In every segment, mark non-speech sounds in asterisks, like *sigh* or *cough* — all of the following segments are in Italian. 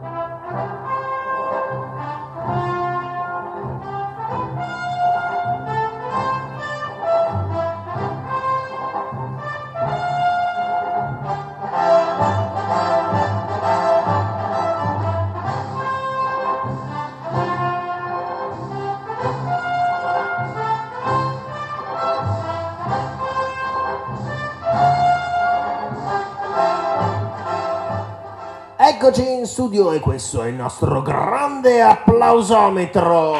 Eccoci studio e questo è il nostro grande applausometro.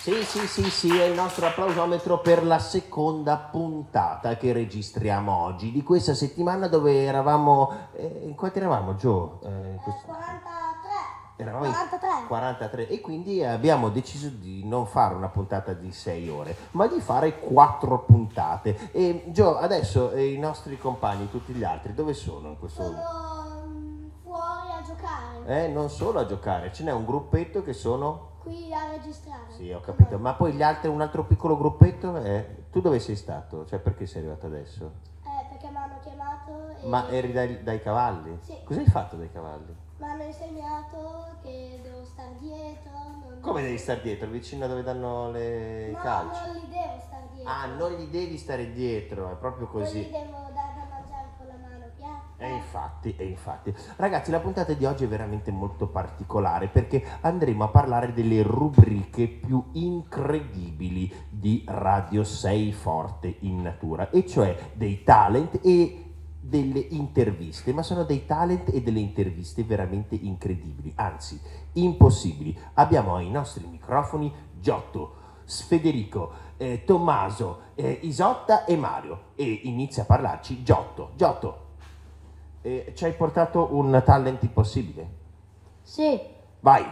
Sì, sì, sì, sì, è il nostro applausometro per la seconda puntata che registriamo oggi di questa settimana dove eravamo... Eh, in quanti eravamo, Gio? Eh, questo- 43. Eravamo in 43. 43 e quindi abbiamo deciso di non fare una puntata di 6 ore, ma di fare 4 puntate. E Gio, adesso eh, i nostri compagni, tutti gli altri, dove sono in questo momento? Sono mm, fuori a giocare. Eh, non solo a giocare, ce n'è un gruppetto che sono... Qui a registrare. Sì, ho capito, ma poi gli altri, un altro piccolo gruppetto è... Tu dove sei stato? Cioè, perché sei arrivato adesso? Eh, perché mi hanno chiamato e Ma eri dai, dai cavalli? Sì. Cosa hai fatto dai cavalli? mi hanno insegnato che devo stare dietro. Non... Come devi stare dietro? Vicino a dove danno le No, calci? non li devo stare dietro. Ah, non gli devi stare dietro, è proprio Non gli così. devo dare da mangiare con la mano piatta. E infatti, e infatti. Ragazzi, la puntata di oggi è veramente molto particolare perché andremo a parlare delle rubriche più incredibili di Radio 6 Forte in natura, e cioè dei talent e delle interviste, ma sono dei talent e delle interviste veramente incredibili, anzi impossibili. Abbiamo ai nostri microfoni Giotto, Federico, eh, Tommaso, eh, Isotta e Mario e inizia a parlarci Giotto. Giotto, eh, ci hai portato un talent impossibile? Sì, Vai!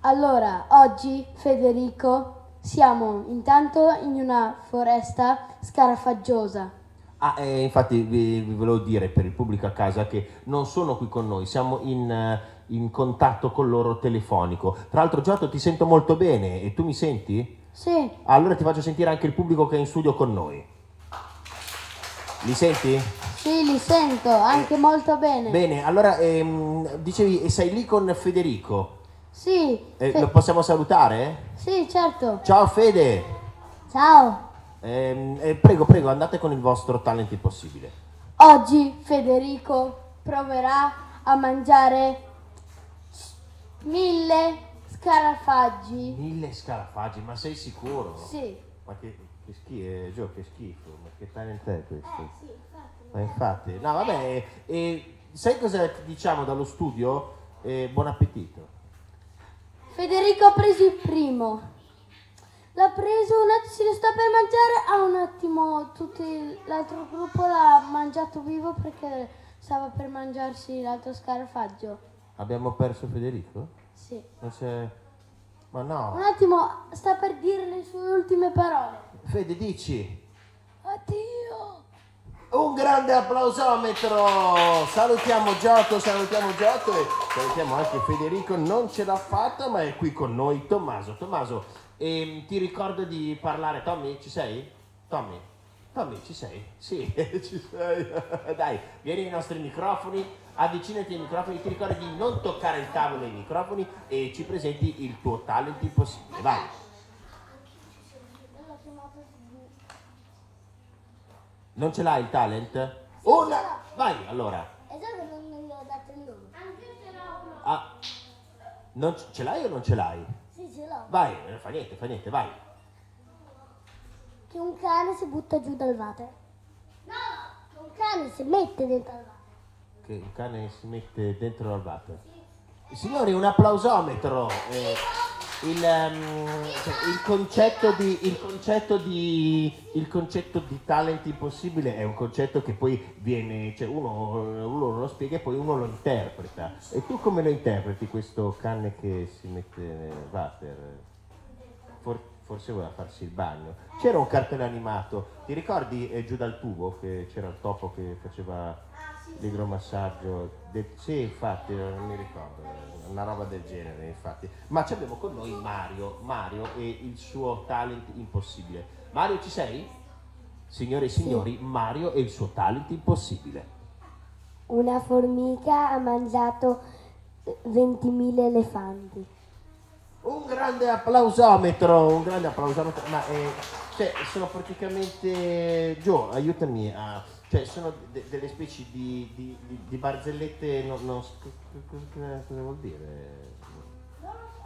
allora oggi Federico siamo intanto in una foresta scarafaggiosa. Ah, eh, infatti vi, vi volevo dire per il pubblico a casa che non sono qui con noi, siamo in, eh, in contatto con loro telefonico. Tra l'altro Giotto ti sento molto bene e tu mi senti? Sì, Allora ti faccio sentire anche il pubblico che è in studio con noi. Li senti? Sì, li sento anche molto bene. Bene, allora ehm, dicevi sei lì con Federico. Sì, Eh, Fe- lo possiamo salutare? sì, certo. Ciao Fede! Ciao. Ehm, eh, prego, prego, andate con il vostro talent impossibile. Oggi Federico proverà a mangiare mille scarafaggi. Mille scarafaggi, ma sei sicuro? Sì. Ma che, che schifo, Gio, che schifo, ma che talent è questo? Eh, sì, infatti. Ma infatti, no vabbè, e sai cosa ti diciamo dallo studio? Eh, buon appetito. Federico ha preso il primo. L'ha preso un attimo, si lo sta per mangiare. A un attimo tutti, l'altro gruppo l'ha mangiato vivo perché stava per mangiarsi l'altro scarafaggio. Abbiamo perso Federico? Sì. Ma Un no. attimo, sta per dire le sue ultime parole. Fede, dici? Addio. Un grande applausometro! Salutiamo Giotto, salutiamo Giotto e salutiamo anche Federico, non ce l'ha fatta ma è qui con noi Tommaso. Tommaso, ehm, ti ricordo di parlare, Tommy, ci sei? Tommy? Tommy, ci sei? Sì, *laughs* ci sei. *laughs* Dai, vieni ai nostri microfoni, avvicinati ai microfoni, ti ricordi di non toccare il tavolo e i microfoni e ci presenti il tuo talent impossibile. Vai! L'ho chiamato Non ce l'hai il talent? Una! Vai, allora. E già che non gli ho dato il nome. Anche ce l'ho uno. Ah, non ce l'hai o non ce l'hai? Sì, ce l'ho. Vai, non fa niente, fa niente, vai. Che un cane si butta giù dal water. No! Che un cane si mette dentro al water. Che il cane si mette dentro al water. Signori, un applausometro. eh, il, ehm, cioè, il concetto di, il, concetto di, il concetto di talent impossibile è un concetto che poi viene, cioè uno, uno lo spiega e poi uno lo interpreta. E tu come lo interpreti questo cane che si mette water? For- forse voleva farsi il bagno. C'era un cartone animato, ti ricordi eh, giù dal tubo che c'era il topo che faceva l'idromassaggio? De- sì, infatti, non mi ricordo, una roba del genere, infatti. Ma ci abbiamo con noi Mario, Mario e il suo talent impossibile. Mario, ci sei? Signore e signori, Mario e il suo talent impossibile. Una formica ha mangiato 20.000 elefanti. Un grande applausometro, un grande applausometro, ma eh, cioè, sono praticamente... Gio, aiutami a... Cioè, sono de- delle specie di, di- di- di barzellette, non, non- co- co- cosa, vuol dire?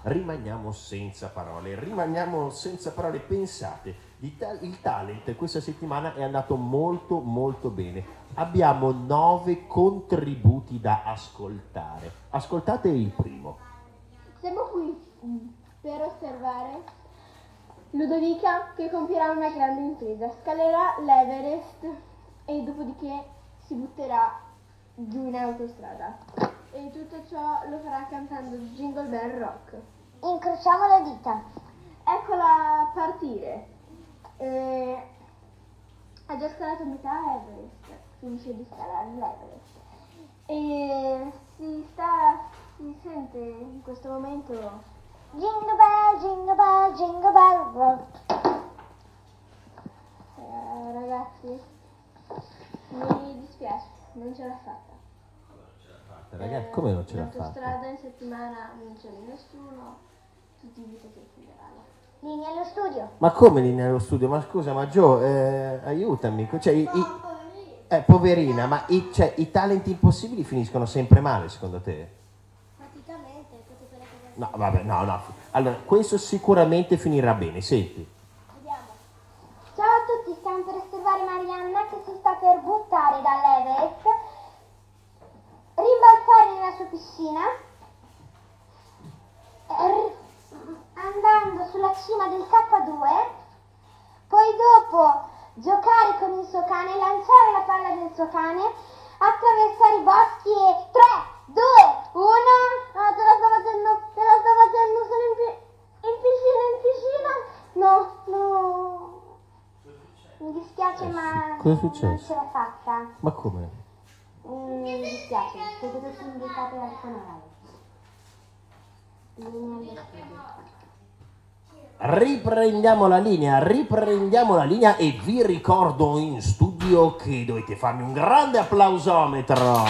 Rimaniamo senza parole, rimaniamo senza parole, pensate, il talent questa settimana è andato molto molto bene. Abbiamo nove contributi da ascoltare. Ascoltate il primo. Siamo qui per osservare Ludovica che compierà una grande impresa, scalerà l'Everest e dopodiché si butterà giù in autostrada. E tutto ciò lo farà cantando Jingle Bell Rock. Incrociamo le dita. Eccola partire. Eh, ha già scalato metà Everest, finisce di scalare l'Everest. E si sta, si sente in questo momento Jingle bell, jingle bell, jingle bell rock. Eh, ragazzi, mi dispiace, non ce l'ha fatta. Ragazzi, come non ce l'ha fatta? autostrada in settimana non c'è nessuno, tutti invitati al funerale. Linea allo studio. Ma come lì nello studio? Ma scusa, ma Gio, eh, aiutami. Cioè, i, i- eh, poverina, ma i, cioè, i talenti impossibili finiscono sempre male, secondo te? Praticamente, tutte quelle cose. No, vabbè, no, no. Allora, questo sicuramente finirà bene, senti. Vediamo. Ciao a tutti, stiamo per osservare Marianna che si sta per buttare dall'Everest, rimbalzare nella sua piscina, r- andando sulla cima del K2, poi dopo giocare con il suo cane, lanciare la palla del suo cane, attraversare i boschi e 3, 2, 1, ah, te la sto facendo, te la sto facendo, sono in, in piscina, in piscina, no, no, mi dispiace ma Cosa è non ce l'ho fatta, Ma come? Mm, mi dispiace, siete tutti invitati al funerale. Riprendiamo la linea, riprendiamo la linea e vi ricordo in studio che dovete farmi un grande applausometro.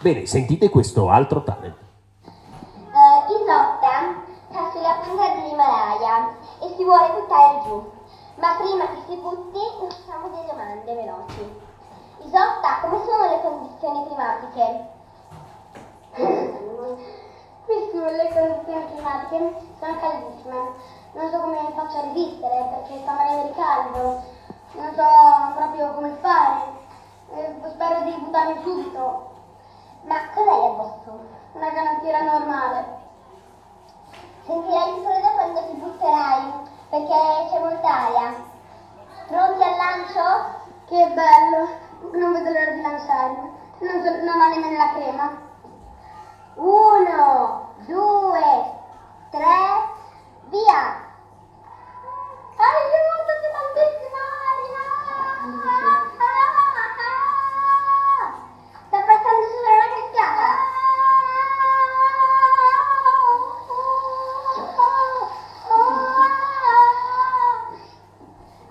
Bene, sentite questo altro talent. Eh, Isotta sta sulla punta dell'Himalaya e si vuole buttare giù. Ma prima che si butti, facciamo delle domande veloci. Isotta, come sono le condizioni climatiche? Qui sulle condizioni climatiche sono caldissime. Non so come faccio a resistere perché sta morendo di caldo. Non so proprio come fare. Eh, spero di buttarmi subito. Ma cos'hai addosso? Una canottiera normale. Sentirai il freddo quando ti butterai, perché c'è molta aria. Pronti al lancio? Che bello! Non vedo l'ora di lanciarmi. Non, so- non ho nemmeno la crema. Uno, due, tre, via! Aiuto, c'è tantissima aria! Sta passando sopra una cascata!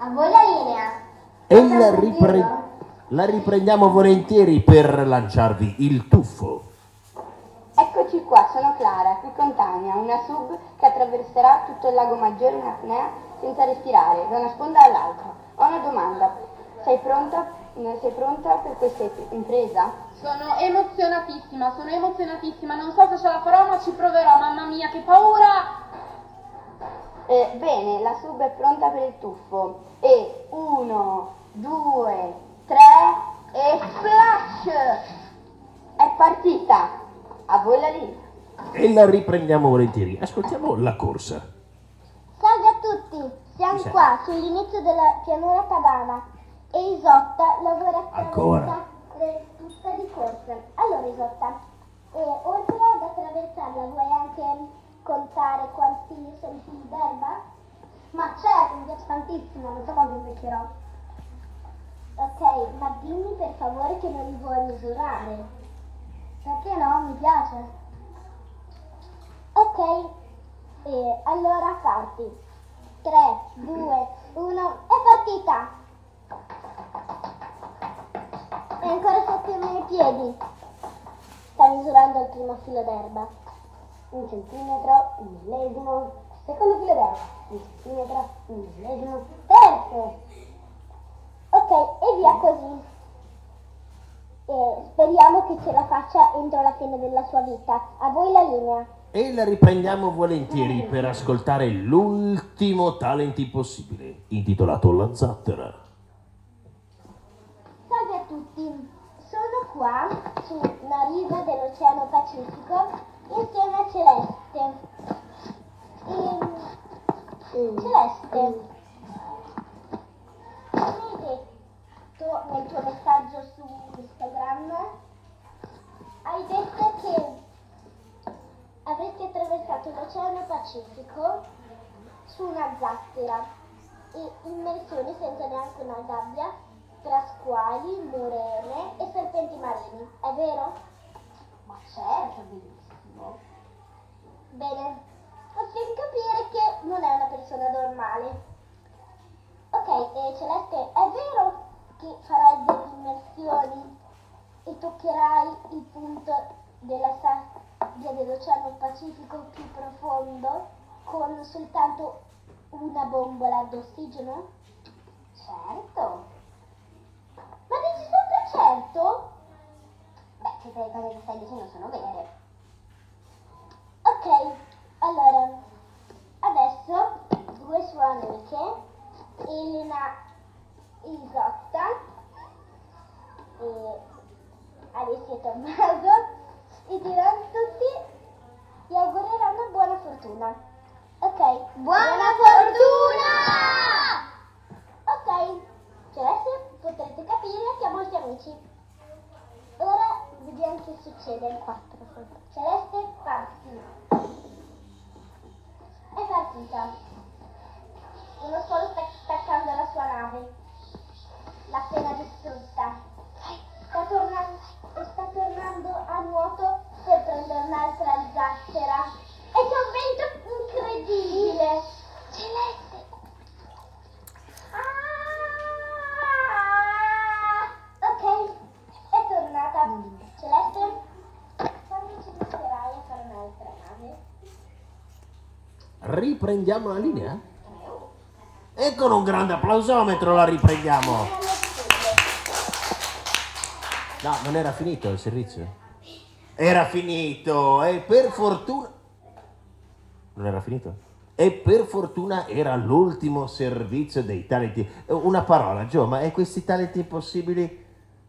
A voi la linea! E la, ripre- la riprendiamo volentieri per lanciarvi il tuffo. Eccoci qua, sono Clara, qui con Tania, una sub che attraverserà tutto il lago Maggiore in apnea senza respirare, da una sponda all'altra. Ho una domanda, sei pronta, sei pronta per questa impresa? Sono emozionatissima, sono emozionatissima, non so se ce la farò ma ci proverò, mamma mia che paura! Eh, bene, la sub è pronta per il tuffo. E uno, due, tre e splash! È partita! A voi la linea. E la riprendiamo volentieri. Ascoltiamo la corsa. Salve a tutti, siamo qua sull'inizio della pianura padana e Isotta lavora Ancora. tutta di corsa. Allora Isotta, eh, oltre ad attraversarla vuoi anche contare quanti centimetri d'erba? Ma certo, mi piace tantissimo, non so quando invecchierò. Ok, ma dimmi per favore che non li vuoi misurare. Perché no? Mi piace. Ok, e allora parti. 3, 2, 1 e partita! ancora sotto i piedi. Sta misurando il primo filo d'erba. Un centimetro, un millesimo. Secondo filo d'erba. Un centimetro, un millesimo. Terzo. Ok, e via così. E speriamo che ce la faccia entro la fine della sua vita. A voi la linea. E la riprendiamo volentieri per ascoltare l'ultimo talent impossibile, intitolato La Zattera. Salve a tutti, sono qua sulla riva dell'Oceano Pacifico insieme a Celeste. E- Celeste, mi hai detto nel tuo messaggio su Instagram, hai detto che avresti attraversato l'Oceano Pacifico su una zattera e immersioni senza neanche una gabbia tra squali, morene e serpenti marini, è vero? Ma certo, benissimo. Bene, possiamo capire che non è una persona normale. Ok, e Celeste, è vero che farai delle immersioni e toccherai il punto della sabbia dell'Oceano Pacifico più profondo con soltanto una bombola d'ossigeno? Certo. Ma dici sempre certo? Beh, tutte le cose che stai dicendo sono vere. Ok, allora, adesso due sue amiche, Elena Isotta e Alessia Tommaso, vi diranno fortuna. Ok? Buona fortuna! Ok, Celeste, potrete capire che ha molti amici. Ora vediamo che succede. 4. Celeste, parti. È partita. Uno solo sta attaccando la sua nave. L'ha appena distrutta. Sta tornando, sta tornando a nuoto per prendere un'altra zattera. Riprendiamo la linea? E con un grande applausometro la riprendiamo. No, non era finito il servizio. Era finito e per fortuna... Non era finito? E per fortuna era l'ultimo servizio dei talenti. Una parola, Gio, ma e questi talenti impossibili?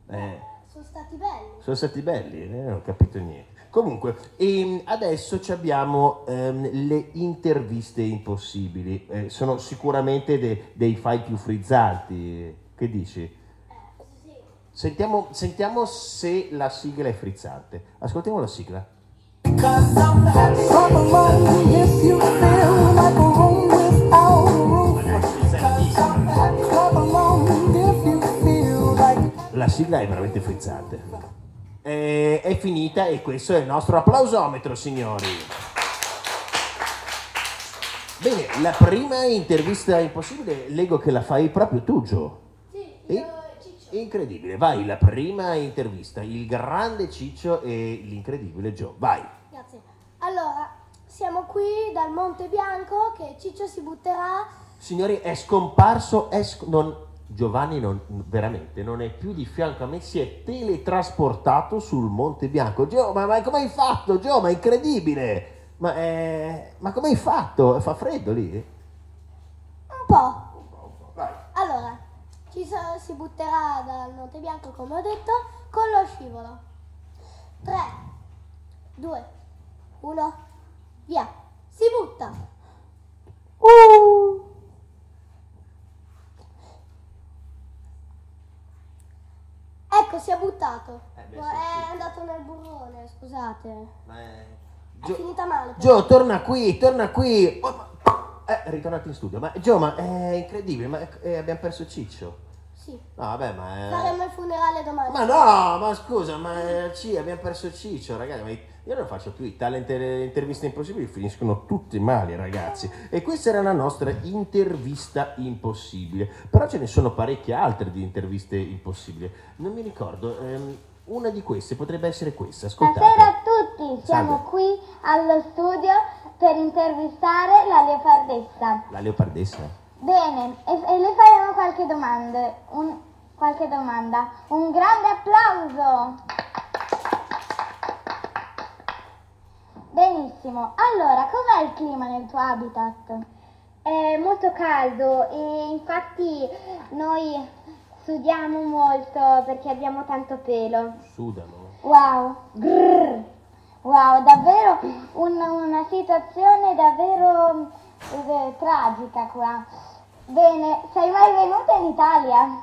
Eh, Sono stati belli. sono stati belli, eh, non ho capito niente. Comunque, ehm, adesso ci abbiamo ehm, le interviste impossibili. Eh, sono sicuramente de- dei file più frizzanti. Che dici? Sentiamo, sentiamo se la sigla è frizzante. Ascoltiamo la sigla. La sigla è veramente frizzante. Eh, è finita e questo è il nostro applausometro, signori. Bene, la prima intervista impossibile leggo che la fai proprio tu, Gio. Sì, Incredibile, vai, la prima intervista, il grande Ciccio e l'incredibile Gio, vai. Grazie. Allora, siamo qui dal Monte Bianco che Ciccio si butterà. Signori, è scomparso, è sc- non- Giovanni non, veramente non è più di fianco a me, si è teletrasportato sul Monte Bianco. Gio, ma, ma come hai fatto, Gio? Ma è incredibile! Ma, eh, ma come hai fatto? Fa freddo lì? Un po'. Vai. Allora, Ciccio si butterà dal Monte Bianco, come ho detto, con lo scivolo. 3, 2, 1, via. Si butta. Uh. Ecco, si è buttato. Eh beh, sì, è sì. andato nel burrone, scusate. Ma è- È Gio- finita male. Gio, torna qui, torna qui. Oh, ma- Eh, è ritornato in studio. Ma Gio, ma è incredibile, ma eh, abbiamo perso Ciccio. Sì. No, vabbè, ma... Faremo il funerale domani. Ma no, ma scusa, ma ci abbiamo perso Ciccio, ragazzi. Ma io non faccio più i talent le interviste impossibili, finiscono tutti male, ragazzi. E questa era la nostra intervista impossibile. Però ce ne sono parecchie altre di interviste impossibili. Non mi ricordo. ehm, una di queste potrebbe essere questa. Ascoltate. Buonasera a tutti, siamo Salve. qui allo studio per intervistare la leopardessa. La leopardessa. Bene, e, e le faremo qualche domanda. Un, qualche domanda. Un grande applauso! Benissimo, allora com'è il clima nel tuo habitat? È molto caldo e infatti noi sudiamo molto perché abbiamo tanto pelo. Sudano. Wow, grrr. wow, davvero un- una situazione davvero eh, tragica qua. Bene, sei mai venuta in Italia?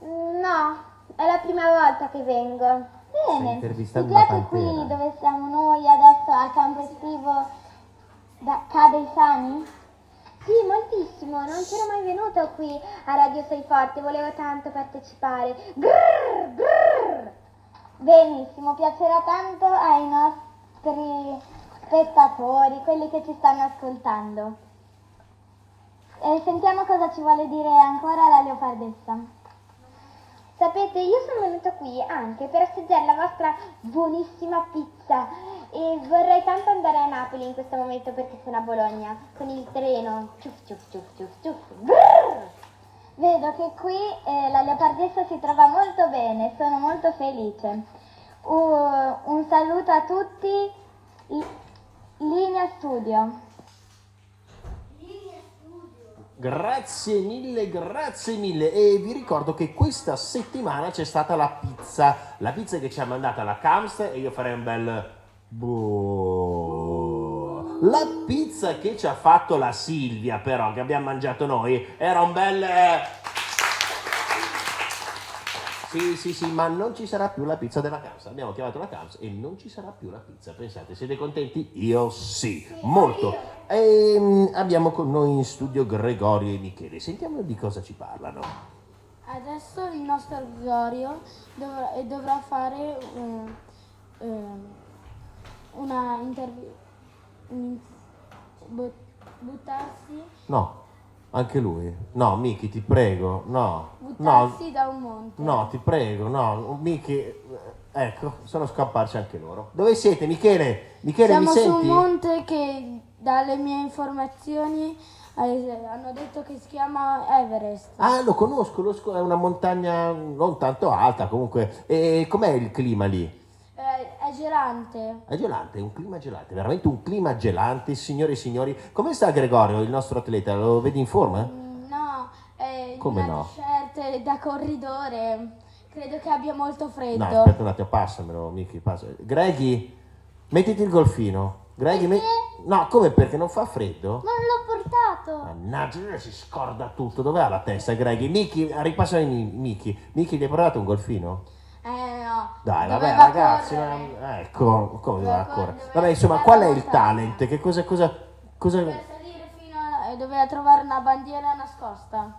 No, è la prima volta che vengo. Bene, una piace qui dove siamo noi adesso al campo estivo da Cadesani? Sì, moltissimo, non c'ero mai venuto qui a Radio Sei Forte, volevo tanto partecipare. Grrr, grrr. Benissimo, piacerà tanto ai nostri spettatori, quelli che ci stanno ascoltando. E sentiamo cosa ci vuole dire ancora la leopardessa. Sapete, io sono venuta qui anche per assaggiare la vostra buonissima pizza e vorrei tanto andare a Napoli in questo momento perché sono a Bologna con il treno. Ciuff, ciuff, ciuff, ciuff. Grrr. Vedo che qui eh, la leopardessa si trova molto bene, sono molto felice. Uh, un saluto a tutti, Li- linea studio. Grazie mille, grazie mille. E vi ricordo che questa settimana c'è stata la pizza. La pizza che ci ha mandata la Camst e io farei un bel... boh. La pizza che ci ha fatto la Silvia, però, che abbiamo mangiato noi, era un bel... Sì, sì, sì, ma non ci sarà più la pizza della Camps. Abbiamo chiamato la Camps e non ci sarà più la pizza. Pensate, siete contenti? Io sì, molto. E mm, abbiamo con noi in studio Gregorio e Michele. Sentiamo di cosa ci parlano. Adesso il nostro Gregorio dovrà, eh, dovrà fare eh, ehm, una intervista. buttarsi, No, anche lui. No, Miki, ti prego. No, no, buttarsi da un monte. no, ti prego. No, Miki. eh, Ecco, sono scomparsi anche loro. Dove siete, Michele? Michele, Siamo mi su un senti? monte che dalle mie informazioni eh, hanno detto che si chiama Everest. Ah, lo conosco, lo sco- è una montagna non tanto alta comunque. E com'è il clima lì? Eh, è gelante. È gelante, è un clima gelante, veramente un clima gelante, signore e signori. Come sta Gregorio, il nostro atleta? Lo vedi in forma? Mm, No, è Come una no? t-shirt da corridore. Credo che abbia molto freddo. No, aspetta un attimo, passamelo, Miki, passa. Greggy, mettiti il golfino. Greggy, me- No, come perché non fa freddo? Non l'ho portato. Mannaggia, si scorda tutto. Dov'è la testa, Greggy? Miki, ripassami Miki. Miki, gli hai portato un golfino? Eh. Dai, vabbè, ragazzi, ma- ecco, come doveva correre? Vabbè, insomma, qual è il talent? Che cosa, cosa, cosa... Doveva salire fino a... e doveva trovare una bandiera nascosta.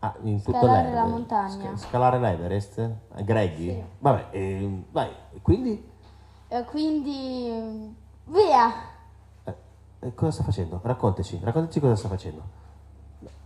Ah, in tutto Scalare l'Everest. la montagna. Sca- scalare l'Everest? A Greggy? Sì. Vabbè, ehm, vai, quindi... E quindi... Via! eh, eh, cosa sta facendo? Raccontaci, raccontaci cosa sta facendo.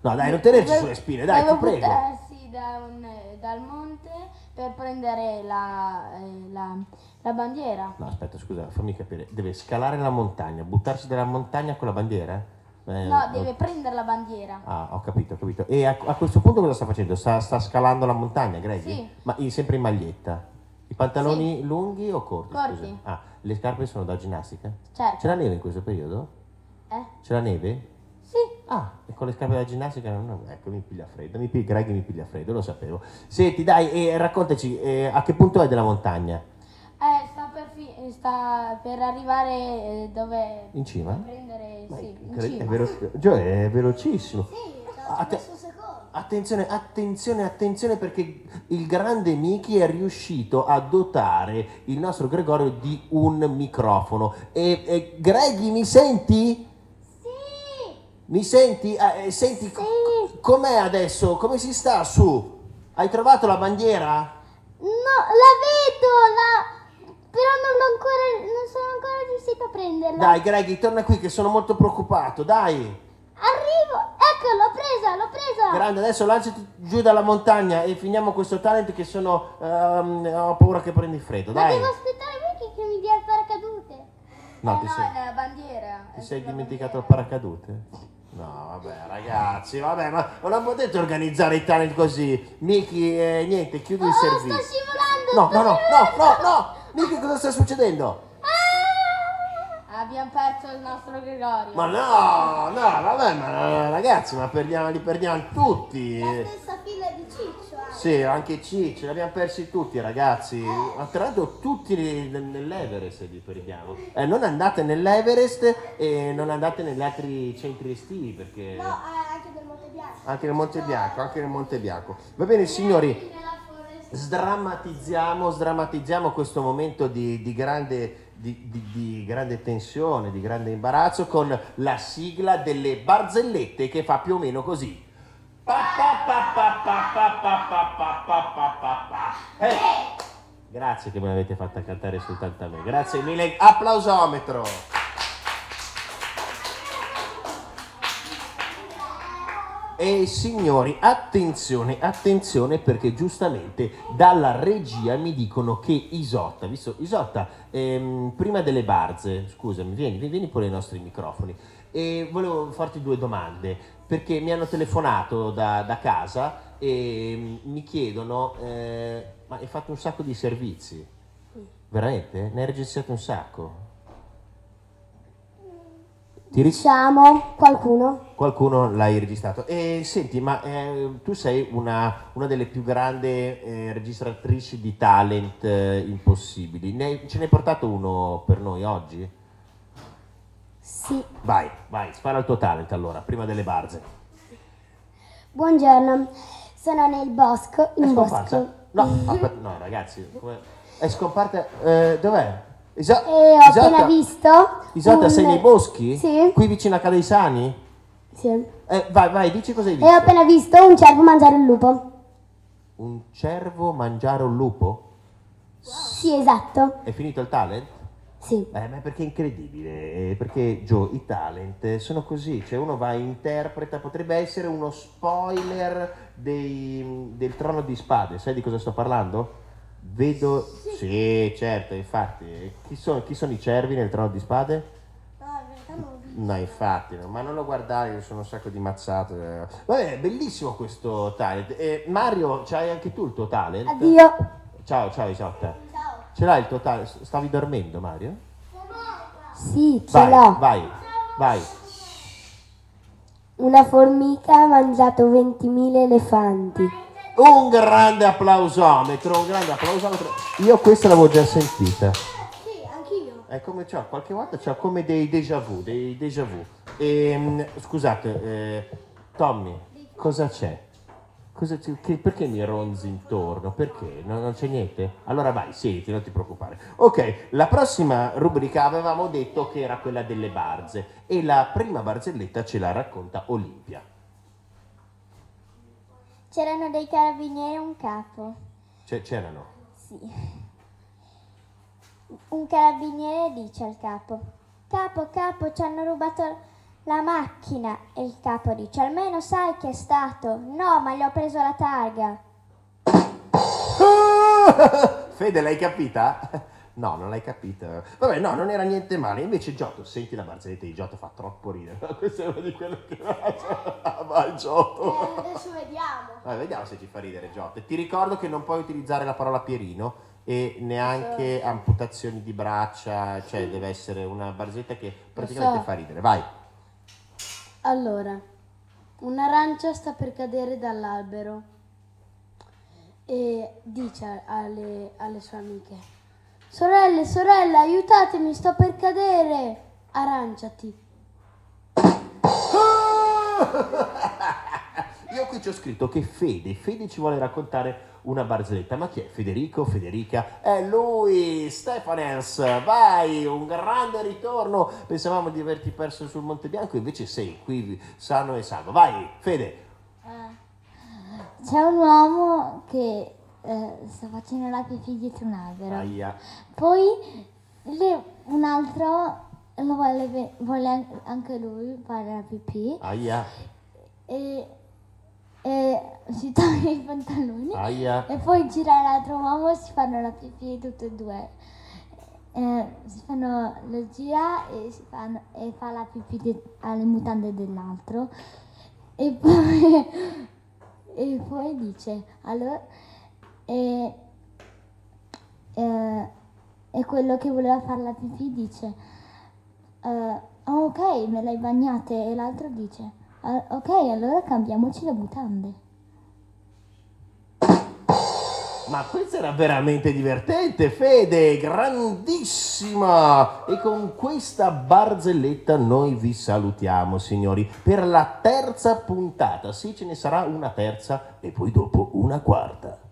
No, dai, non tenerci sulle spine, dai, ti prego. buttarsi da un- eh, dal monte per prendere la, eh, la, la bandiera. No, aspetta, scusa, fammi capire. Deve scalare la montagna, buttarsi dalla montagna con la bandiera? Eh, No, deve prendere la bandiera. Ah, ho capito, ho capito. E a, a questo punto cosa sta facendo? Sta, sta scalando la montagna, Greggy? Sì. Ma sempre in maglietta? I pantaloni lunghi o corti? Corti. Ah, le scarpe sono da ginnastica? Certo. C'è la neve in questo periodo? Eh? C'è la neve? Sì. Ah, e con le scarpe da ginnastica non... Ecco, mi piglia freddo, mi piglia, Greggy mi piglia freddo, lo sapevo. Senti, dai, e raccontaci, eh, a che punto è della montagna? Eh, sta per, fi- eh, sta per arrivare eh, dove... In cima? prendere... Ma sì, in cima. è velo- Gioè, è velocissimo. Sì, Atte- messo secondo. attenzione, attenzione, attenzione perché il grande Miki è riuscito a dotare il nostro Gregorio di un microfono. E, e Greggy, mi senti? Sì, Mi senti? Eh, eh, senti? Sì. com'è adesso? Come si sta su? Hai trovato la bandiera? No, la vedo, la... però non, l'ho ancora, non sono ancora riuscita a prenderla. Dai, Greggy, torna qui che sono molto preoccupato, dai. Arrivo, ecco, l'ho presa, l'ho presa. Grande, adesso lanciati giù dalla montagna e finiamo questo talent che sono... ehm, ho paura che prendi freddo, Ma dai. devo aspettare voi che, che mi dia il paracadute. No, ti no, sei, è nella bandiera. ti è sei dimenticato il bandiera. paracadute? No, vabbè, ragazzi, vabbè, ma non potete organizzare i talent così. Miki, eh, niente, chiudi il Oh, sta servizio. scivolando, No, sta no, no, no, no, no! Miki, cosa sta succedendo? Abbiamo perso il nostro Gregorio. Ma no, no, vabbè, ma ragazzi, ma perdiamo, li perdiamo tutti. Stessa fila di Ciccio. eh. Sì, anche Ciccio, li abbiamo persi tutti ragazzi. Ma tra l'altro tutti nel- nell'Everest li perdiamo. Eh, non andate nell'Everest e non andate negli altri centri estivi perché... No, eh, anche del Monte Bianco. Anche nel Monte Bianco, anche nel Monte Bianco. Va bene signori, sdrammatizziamo, sdrammatizziamo questo momento di, di grande, di, di, di, grande tensione, di grande imbarazzo con la sigla delle barzellette che fa più o meno così. Eh. Grazie che me l'avete fatta cantare soltanto a me. Grazie mille. Applausometro. E signori, attenzione, attenzione perché giustamente dalla regia mi dicono che Isotta, visto Isotta, ehm, prima delle barze, scusami, vieni, vieni pure ai nostri microfoni, e volevo farti due domande perché mi hanno telefonato da, da casa e mi chiedono, eh, ma hai fatto un sacco di servizi? Veramente? Ne hai registrato un sacco? Ti ri- Diciamo qualcuno. Qualcuno l'hai registrato. E senti, ma eh, tu sei una, una delle più grandi eh, registratrici di talent eh, impossibili. Ne- ce ne hai portato uno per noi oggi? Sì. Vai, vai, spara il tuo talent allora, prima delle barze. Buongiorno, sono nel bosco, È in scomparsa? bosco. No, aspetta, no ragazzi, come- è scomparsa. eh, dov'è? Isa- E ho Isotta? appena visto. Isotta, un- sei nei boschi? Sì. Qui vicino a Calaisani? Sì. E Eh, vai, vai, dici cosa hai ho visto. appena visto un cervo mangiare un lupo. Un cervo mangiare un lupo? Sì, esatto. È finito il talent? Sì. Eh, ma perché è incredibile, eh, perché Joe, i talent eh, sono così, cioè uno va e interpreta, potrebbe essere uno spoiler dei- del trono di spade, sai di cosa sto parlando? Vedo, sì, certo, infatti, chi sono, chi sono i cervi nel trono di spade? No, infatti, ma non lo guardare, ci sono un sacco di mazzate. eh. Vabbè, bellissimo questo talent. E Mario, c'hai anche tu il tuo talent? Addio. Ciao, ciao Isotta. Ciao. Ce l'hai il tuo talent? Stavi dormendo, Mario? Sì, ce Vai, l'ho. vai, vai. Una formica ha mangiato 20.000 elefanti. Un grande applausometro, un grande applausometro. Io questa l'avevo già sentita. Sì, anch'io. È come c'ho, qualche volta c'ho come dei déjà vu, dei déjà vu. Ehm, scusate, eh, Tommy, cosa c'è? Cosa c'è? Che- perché mi ronzi intorno? Perché? Non, non c'è niente? Allora vai, siediti, non ti preoccupare. Ok, la prossima rubrica avevamo detto che era quella delle barze e la prima barzelletta ce la racconta Olimpia. C'erano dei carabinieri e un capo. C'erano. Sì. Un carabiniere dice al capo: Capo, capo, ci hanno rubato la macchina. E il capo dice: Almeno sai che è stato. No, ma gli ho preso la targa. *laughs* Fede, l'hai capita? No, non l'hai capita. Vabbè, no, non era niente male. Invece Giotto, senti la barzelletta di Giotto, fa troppo ridere. Questo è uno di quelli che *laughs* Ah, Vai, Giotto. adesso vediamo. Vabbè, vediamo se ci fa ridere Giotto. Ti ricordo che non puoi utilizzare la parola Pierino e neanche amputazioni di braccia, cioè deve essere una barzelletta che praticamente so. fa ridere. Vai. Allora, un'arancia sta per cadere dall'albero e dice alle, alle sue amiche: Sorelle, sorelle, aiutatemi, sto per cadere. Aranciati. *laughs* Io qui ci ho scritto che Fede, Fede ci vuole raccontare una barzelletta. Ma chi è? Federico? Federica? È lui, Stefanens. Vai, un grande ritorno. Pensavamo di averti perso sul Monte Bianco, invece sei qui sano e salvo. Vai, Fede. Eh, c'è un uomo che eh, sta facendo la pipì dietro un albero. Aia. Poi le- un altro lo vuole, vuole an- anche lui fare la pipì Aia. e, e si toglie i pantaloni Aia. e poi gira l'altro uomo e si fanno la pipì tutti e due. Eh, si fanno, lo gira e, si fanno, e fa la pipì de- alle mutande dell'altro e poi, *laughs* e poi dice allora e, eh, e quello che voleva fare la pipì dice "Ah, ok me l'hai bagnate e l'altro dice "Ah, ok allora cambiamoci le mutande Ma questa era veramente divertente, Fede, grandissima! E con questa barzelletta noi vi salutiamo, signori, per la terza puntata. Sì, ce ne sarà una terza e poi dopo una quarta.